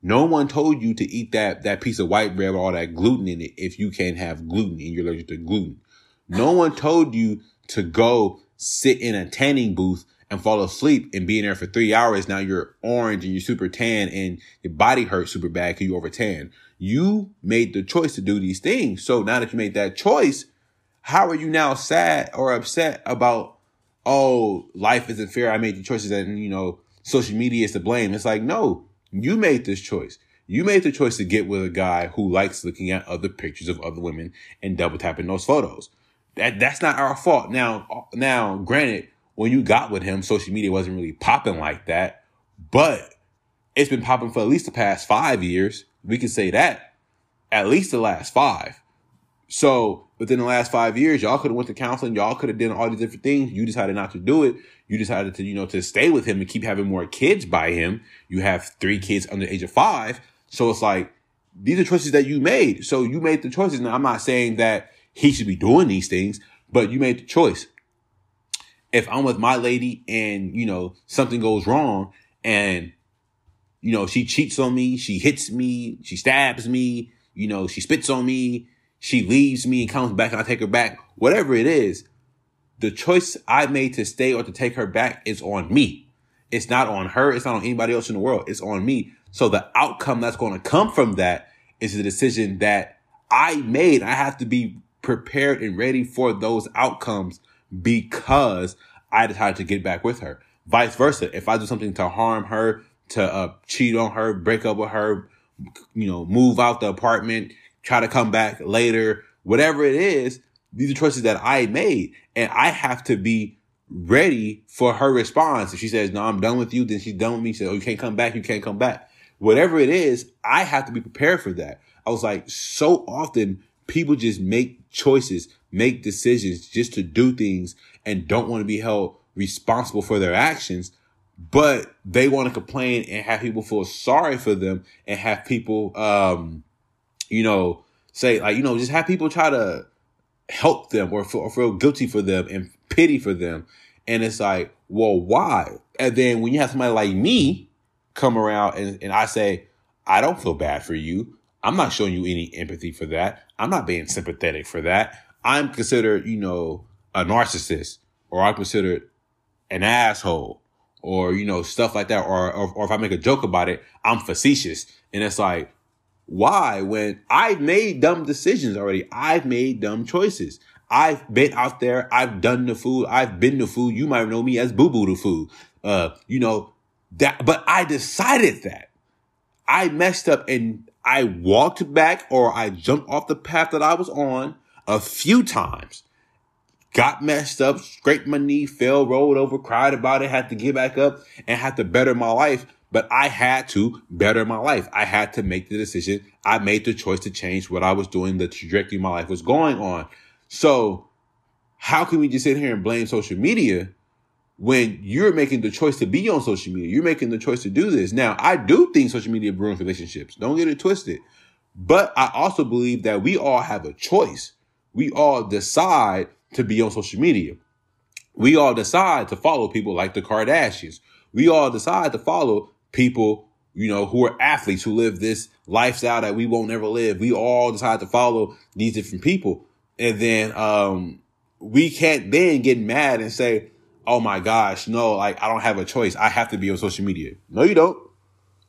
No one told you to eat that, that piece of white bread with all that gluten in it if you can't have gluten and you're allergic to gluten. No one told you to go sit in a tanning booth and fall asleep and be in there for three hours. Now you're orange and you're super tan and your body hurts super bad because you over tan. You made the choice to do these things. So now that you made that choice, how are you now sad or upset about, oh, life isn't fair. I made the choices and, you know, social media is to blame. It's like, no, you made this choice. You made the choice to get with a guy who likes looking at other pictures of other women and double tapping those photos. That that's not our fault. Now, now, granted, when you got with him, social media wasn't really popping like that, but it's been popping for at least the past five years. We can say that. At least the last five. So within the last five years, y'all could have went to counseling. Y'all could have done all these different things. You decided not to do it. You decided to, you know, to stay with him and keep having more kids by him. You have three kids under the age of five. So it's like, these are choices that you made. So you made the choices. Now I'm not saying that he should be doing these things, but you made the choice. If I'm with my lady and, you know, something goes wrong and, you know, she cheats on me, she hits me, she stabs me, you know, she spits on me, she leaves me and comes back and I take her back, whatever it is, the choice I made to stay or to take her back is on me. It's not on her. It's not on anybody else in the world. It's on me. So the outcome that's going to come from that is the decision that I made. I have to be prepared and ready for those outcomes because I decided to get back with her. Vice versa. If I do something to harm her, to uh, cheat on her, break up with her, you know, move out the apartment, try to come back later, whatever it is, these are choices that I made and I have to be ready for her response. If she says, no, I'm done with you, then she's done with me. She says, oh, you can't come back. You can't come back. Whatever it is, I have to be prepared for that. I was like, so often people just make choices, make decisions just to do things and don't want to be held responsible for their actions, but they want to complain and have people feel sorry for them and have people, um, you know, say like, you know, just have people try to help them or feel, or feel guilty for them and pity for them. And it's like, well, why? And then when you have somebody like me come around and, and I say, I don't feel bad for you. I'm not showing you any empathy for that. I'm not being sympathetic for that. I'm considered, you know, a narcissist or I'm considered an asshole or, you know, stuff like that. Or, or, or if I make a joke about it, I'm facetious. And it's like, why? When I've made dumb decisions already. I've made dumb choices. I've been out there. I've done the food. I've been the food. You might know me as Boo Boo the food. Uh, you know, that, but I decided that I messed up and I walked back or I jumped off the path that I was on a few times. Got messed up, scraped my knee, fell, rolled over, cried about it, had to get back up and had to better my life but I had to better my life. I had to make the decision. I made the choice to change what I was doing, the trajectory my life was going on. So how can we just sit here and blame social media when you're making the choice to be on social media? You're making the choice to do this. Now, I do think social media ruins relationships. Don't get it twisted. But I also believe that we all have a choice. We all decide to be on social media. We all decide to follow people like the Kardashians. We all decide to follow people, you know, who are athletes who live this lifestyle that we won't ever live. We all decide to follow these different people. And then, um, we can't then get mad and say, oh my gosh, no, like I don't have a choice. I have to be on social media. No, you don't.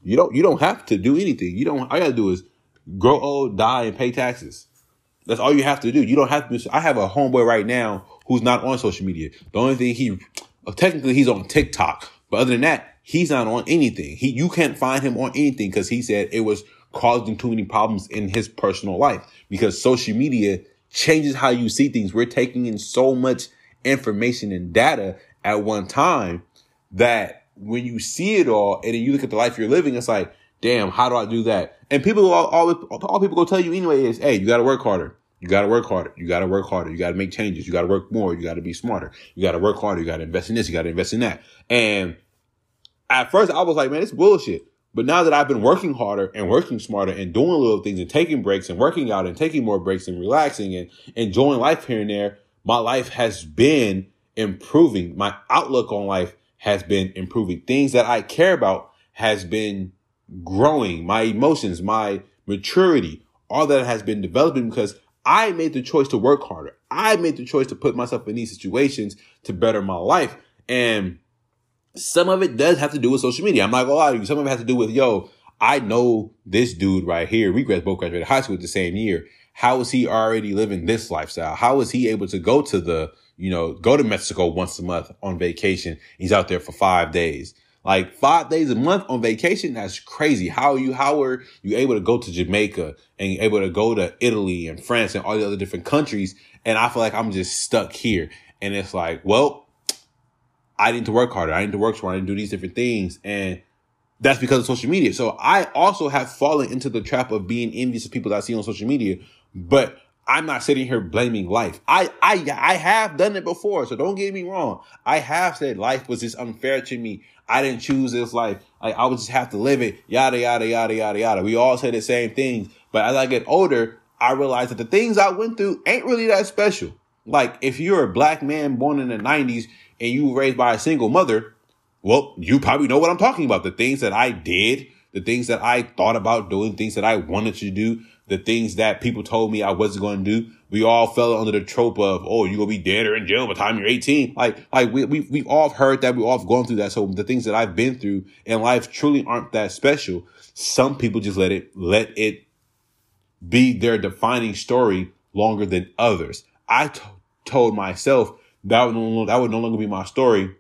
You don't. You don't have to do anything. You don't. All you gotta do is grow old, die, and pay taxes. That's all you have to do. You don't have to. I have a homeboy right now who's not on social media. The only thing he, technically, he's on TikTok, but other than that, he's not on anything. He, you can't find him on anything because he said it was causing too many problems in his personal life because social media changes how you see things. We're taking in so much information and data at one time that when you see it all and then you look at the life you're living, it's like, damn, how do I do that? And people all, all, all people go tell you anyway is, hey, you got to work harder. You got to work harder. You got to work harder. You got to make changes. You got to work more. You got to be smarter. You got to work harder. You got to invest in this. You got to invest in that. And at first I was like, man, it's bullshit. But now that I've been working harder and working smarter and doing little things and taking breaks and working out and taking more breaks and relaxing and enjoying life here and there, my life has been improving. My outlook on life has been improving. Things that I care about has been growing. My emotions, my maturity, all that has been developing because I made the choice to work harder. I made the choice to put myself in these situations to better my life. And some of it does have to do with social media. I'm not gonna lie to you. Some of it has to do with, yo, I know this dude right here. We both graduated high school the same year. How is he already living this lifestyle? How is he able to go to the, you know, go to Mexico once a month on vacation? He's out there for five days. Like five days a month on vacation, that's crazy. How are you, how are you able to go to Jamaica and able to go to Italy and France and all the other different countries? And I feel like I'm just stuck here. And it's like, well, I need to work harder. I need to work smarter. I need to do these different things. And that's because of social media. So I also have fallen into the trap of being envious of people that I see on social media, but I'm not sitting here blaming life. I, I, I have done it before. So don't get me wrong. I have said life was just unfair to me. I didn't choose this life. I would just have to live it. Yada, yada, yada, yada, yada. We all say the same things. But as I get older, I realize that the things I went through ain't really that special. Like if you're a black man born in the nineties, and you were raised by a single mother, well, you probably know what I'm talking about. The things that I did, the things that I thought about doing, things that I wanted to do, the things that people told me I wasn't going to do. We all fell under the trope of, oh, you're going to be dead or in jail by the time you're 18. Like, like we, we, we've all heard that. We've all gone through that. So the things that I've been through in life truly aren't that special. Some people just let it, let it be their defining story longer than others. I t- told myself that would, no, that would no longer be my story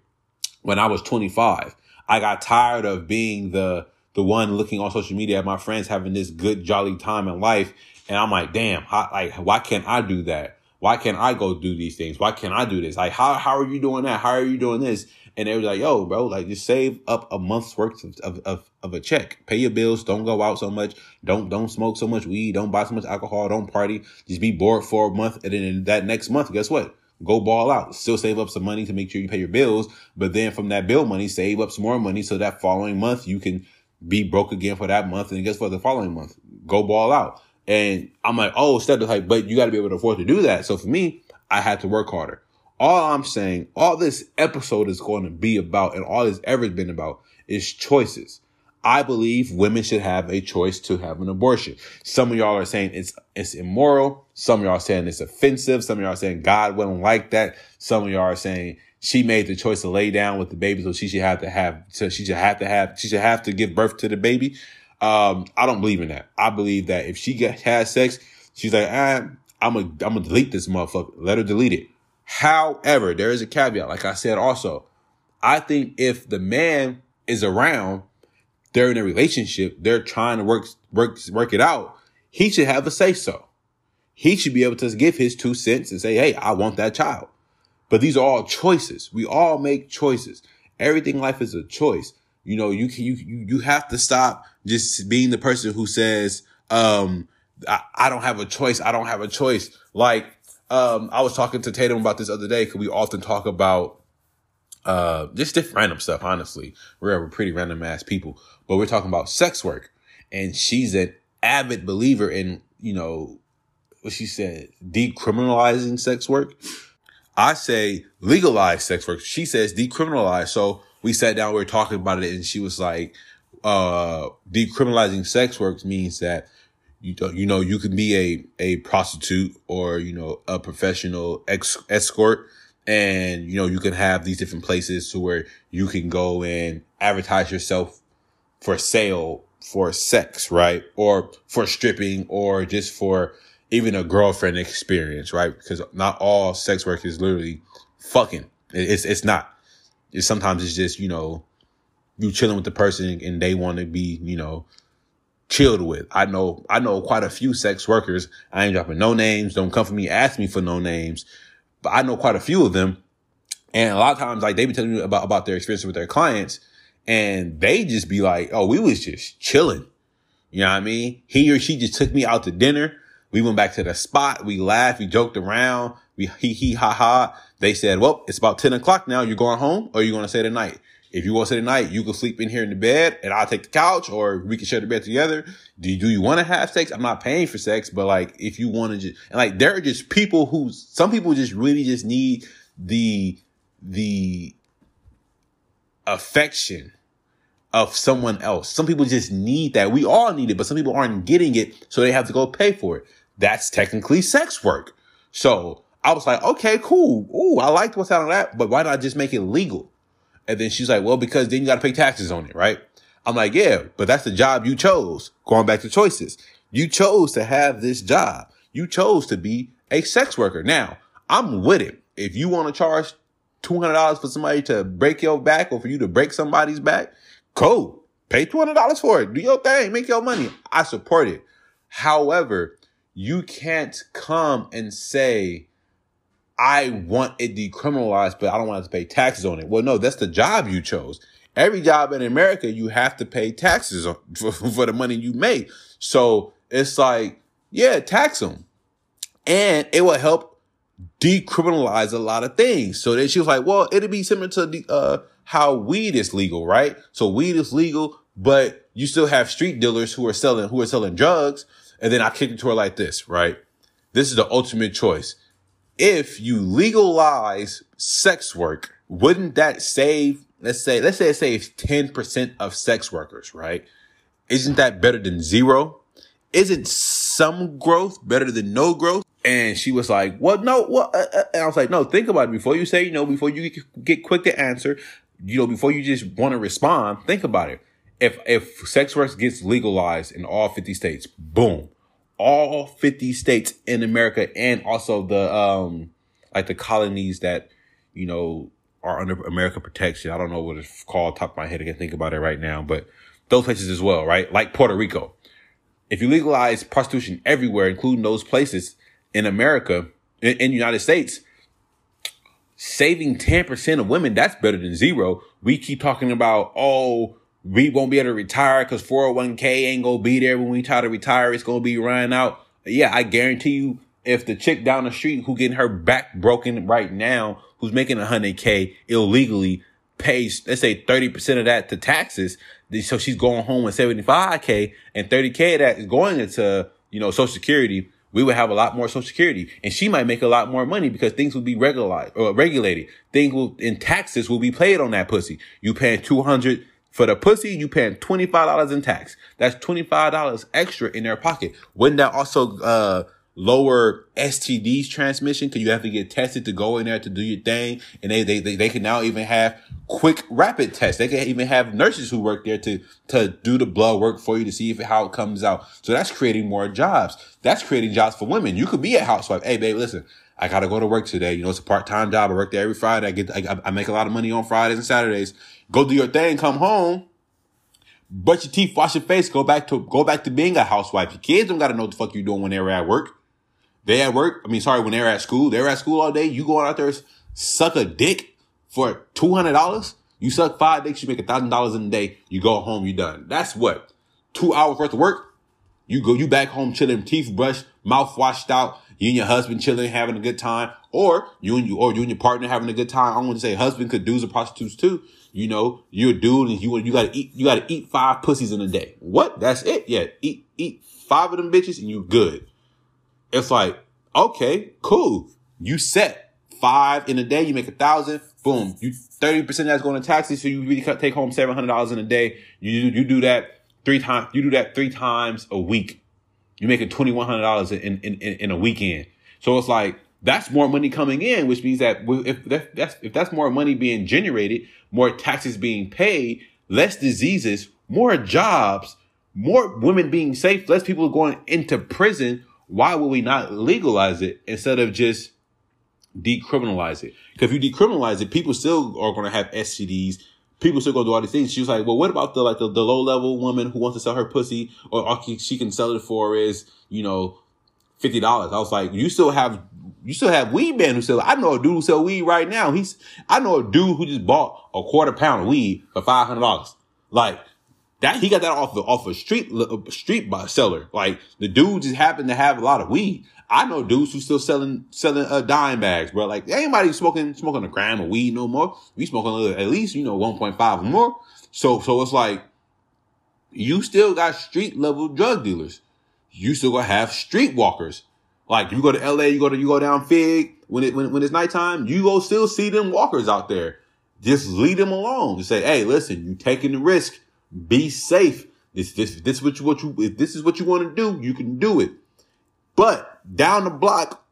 when I was 25. I got tired of being the, the one looking on social media at my friends having this good, jolly time in life. And I'm like, damn, how, like, why can't I do that? Why can't I go do these things? Why can't I do this? Like, how, how are you doing that? How are you doing this? And they was like, yo, bro, like just save up a month's worth of, of, of, of, a check. Pay your bills. Don't go out so much. Don't, don't smoke so much weed. Don't buy so much alcohol. Don't party. Just be bored for a month. And then that next month, guess what? Go ball out. Still save up some money to make sure you pay your bills, but then from that bill money, save up some more money so that following month you can be broke again for that month and guess what? The following month, go ball out. And I'm like, oh, step like, but you got to be able to afford to do that. So for me, I had to work harder. All I'm saying, all this episode is going to be about, and all it's ever been about, is choices. I believe women should have a choice to have an abortion. Some of y'all are saying it's it's immoral. Some of y'all are saying it's offensive. Some of y'all are saying God wouldn't like that. Some of y'all are saying she made the choice to lay down with the baby, so she should have to have so she should have to have she should have to give birth to the baby. Um, I don't believe in that. I believe that if she get, has sex, she's like, ah, I'm gonna I'm gonna delete this motherfucker. Let her delete it. However, there is a caveat. Like I said, also, I think if the man is around they're in a relationship, they're trying to work work work it out. He should have a say so. He should be able to give his two cents and say, "Hey, I want that child." But these are all choices. We all make choices. Everything in life is a choice. You know, you can you you have to stop just being the person who says, um, I, I don't have a choice. I don't have a choice. Like, um, I was talking to Tatum about this other day because we often talk about uh, just different random stuff. Honestly, we're, we're pretty random ass people, but we're talking about sex work, and she's an avid believer in you know what she said, decriminalizing sex work. I say legalize sex work. She says decriminalize. So we sat down, we were talking about it, and she was like, uh, decriminalizing sex work means that you don't, you know, you can be a, a prostitute or, you know, a professional ex- escort and you know you can have these different places to where you can go and advertise yourself for sale for sex, right? Or for stripping or just for even a girlfriend experience, right? Because not all sex work is literally fucking. It's it's not. It's sometimes it's just, you know, you chilling with the person and they want to be, you know, chilled with. I know I know quite a few sex workers. I ain't dropping no names. Don't come for me, ask me for no names. But I know quite a few of them. And a lot of times, like they be telling me about, about their experience with their clients and they just be like, oh, we was just chilling. You know what I mean? He or she just took me out to dinner. We went back to the spot. We laughed. We joked around. We he he ha ha. They said, well, it's about 10 o'clock now. You're going home or you're going to stay the night. If you want to stay the night, you can sleep in here in the bed and I'll take the couch or we can share the bed together. Do you, do you want to have sex? I'm not paying for sex, but like, if you want to just, and like, there are just people who, some people just really just need the, the affection of someone else. Some people just need that. We all need it, but some people aren't getting it. So they have to go pay for it. That's technically sex work. So I was like, okay, cool. Ooh, I liked what's out of that, but why not just make it legal? And then she's like, well, because then you got to pay taxes on it, right? I'm like, yeah, but that's the job you chose. Going back to choices. You chose to have this job. You chose to be a sex worker. Now, I'm with it. If you want to charge $200 for somebody to break your back or for you to break somebody's back, cool. Pay $200 for it. Do your thing. Make your money. I support it. However, you can't come and say, I want it decriminalized, but I don't want to pay taxes on it. Well, no, that's the job you chose. Every job in America, you have to pay taxes *laughs* for, for the money you make. So it's like, yeah, tax them. And it will help decriminalize a lot of things. So then she was like, well, it'll be similar to the, uh, how weed is legal, right? So weed is legal, but you still have street dealers who are selling, who are selling drugs. And then I kicked it to her like this, right? This is the ultimate choice. If you legalize sex work, wouldn't that save, let's say, let's say it saves 10% of sex workers, right? Isn't that better than zero? Isn't some growth better than no growth? And she was like, well, no, well, uh, uh, and I was like, no, think about it before you say, you know, before you get quick to answer, you know, before you just want to respond, think about it. If, if sex work gets legalized in all 50 states, boom, all 50 states in America and also the, um, like the colonies that, you know, are under American protection. I don't know what it's called top of my head. I can think about it right now, but those places as well, right? Like Puerto Rico. If you legalize prostitution everywhere, including those places in America, in, in the United States, saving 10% of women, that's better than zero. We keep talking about, oh, we won't be able to retire because 401k ain't gonna be there when we try to retire. It's gonna be running out. Yeah, I guarantee you, if the chick down the street who getting her back broken right now, who's making 100k illegally, pays, let's say 30% of that to taxes, so she's going home with 75k and 30k of that is going into, you know, social security we would have a lot more social security and she might make a lot more money because things will be regulated or uh, regulated. Things will, in taxes will be paid on that pussy. You paying 200 for the pussy, you paying $25 in tax. That's $25 extra in their pocket. Wouldn't that also, uh, lower STDs transmission because you have to get tested to go in there to do your thing. And they, they, they, they can now even have quick rapid tests. They can even have nurses who work there to, to do the blood work for you to see if how it comes out. So that's creating more jobs. That's creating jobs for women. You could be a housewife. Hey, babe, listen, I got to go to work today. You know, it's a part-time job. I work there every Friday. I get, I, I make a lot of money on Fridays and Saturdays. Go do your thing, come home brush your teeth, wash your face, go back to go back to being a housewife. Your kids don't gotta know what the fuck you're doing when they're at work. They at work. I mean, sorry, when they're at school, they're at school all day. You going out there suck a dick for two hundred dollars. You suck five dicks, you make a thousand dollars in a day. You go home, you done. That's what two hours worth of work. You go, you back home chilling, teeth brushed, mouth washed out. You and your husband chilling, having a good time, or you and you, or you and your partner having a good time. I'm going to say husband could do the prostitutes too. You know, you're a dude and you you got to eat, you got to eat five pussies in a day. What? That's it. Yeah, eat eat five of them bitches and you good. It's like, okay, cool. You set five in a day, you make a thousand, boom. You 30% that's going to taxes, so you really take home $700 in a day. You, you do that three times, you do that three times a week. You make it $2,100 in, in, in, in a weekend. So it's like, that's more money coming in, which means that if that's if that's more money being generated, more taxes being paid, less diseases, more jobs, more women being safe, less people going into prison. Why would we not legalize it instead of just decriminalize it? Because if you decriminalize it, people still are going to have STDs. People still to do all these things. She was like, well, what about the like the, the low level woman who wants to sell her pussy or all she can sell it for is, you know, $50. I was like, you still have you still have weed men who sell. I know a dude who sell weed right now. He's I know a dude who just bought a quarter pound of weed for five hundred dollars. Like that, he got that off the off a street street by seller. Like the dude just happened to have a lot of weed. I know dudes who still selling selling uh, dime bags, bro. Like anybody smoking smoking a gram of weed no more. We smoking little, at least you know one point five or more. So so it's like you still got street level drug dealers. You still gonna have streetwalkers like you go to LA, you go to you go down Fig when it when, when it's nighttime, you go still see them walkers out there. Just leave them alone. Just say, hey, listen, you taking the risk. Be safe. This this this what you what you if this is what you want to do, you can do it. But down the block,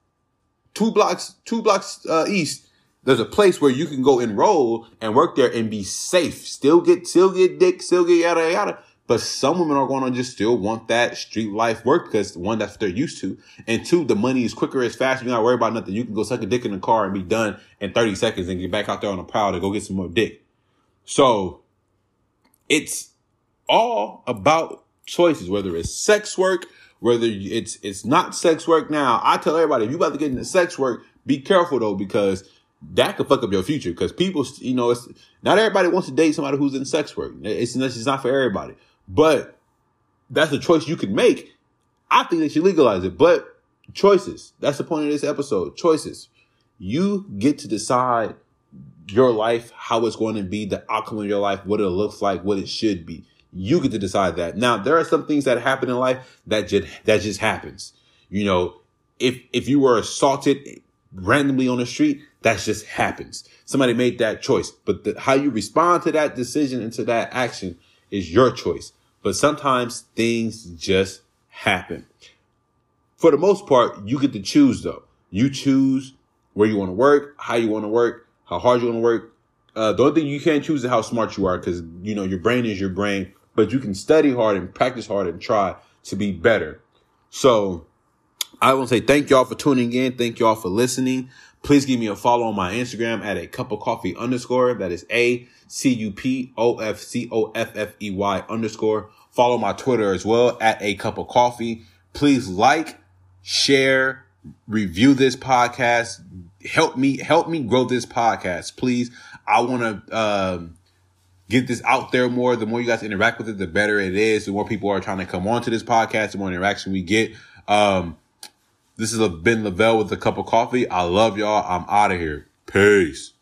two blocks two blocks uh, east, there's a place where you can go enroll and work there and be safe. Still get still get dick, still get yada yada. But some women are going to just still want that street life work because one, that's what they're used to. And two, the money is quicker, it's faster. You're not worried about nothing. You can go suck a dick in the car and be done in 30 seconds and get back out there on the prowl to go get some more dick. So it's all about choices, whether it's sex work, whether it's, it's not sex work. Now, I tell everybody, if you about to get into sex work, be careful though, because that could fuck up your future. Cause people, you know, it's not everybody wants to date somebody who's in sex work. It's, it's not for everybody. But that's a choice you can make. I think they should legalize it, but choices. That's the point of this episode. Choices. You get to decide your life, how it's going to be, the outcome of your life, what it looks like, what it should be. You get to decide that. Now, there are some things that happen in life that just, that just happens. You know, if, if you were assaulted randomly on the street, that just happens. Somebody made that choice, but the, how you respond to that decision and to that action is your choice. But sometimes things just happen. For the most part, you get to choose though. You choose where you want to work, how you want to work, how hard you want to work. Uh, the only thing you can't choose is how smart you are because, you know, your brain is your brain, but you can study hard and practice hard and try to be better. So I want to say thank y'all for tuning in. Thank y'all for listening. Please give me a follow on my Instagram at a cup of coffee underscore. That is A C U P O F C O F F E Y underscore. Follow my Twitter as well at a cup of coffee. Please like, share, review this podcast. Help me, help me grow this podcast, please. I want to, um, get this out there more. The more you guys interact with it, the better it is. The more people are trying to come on to this podcast, the more interaction we get. Um, this a been Levell with a cup of coffee. I love y'all. I'm out of here. Peace.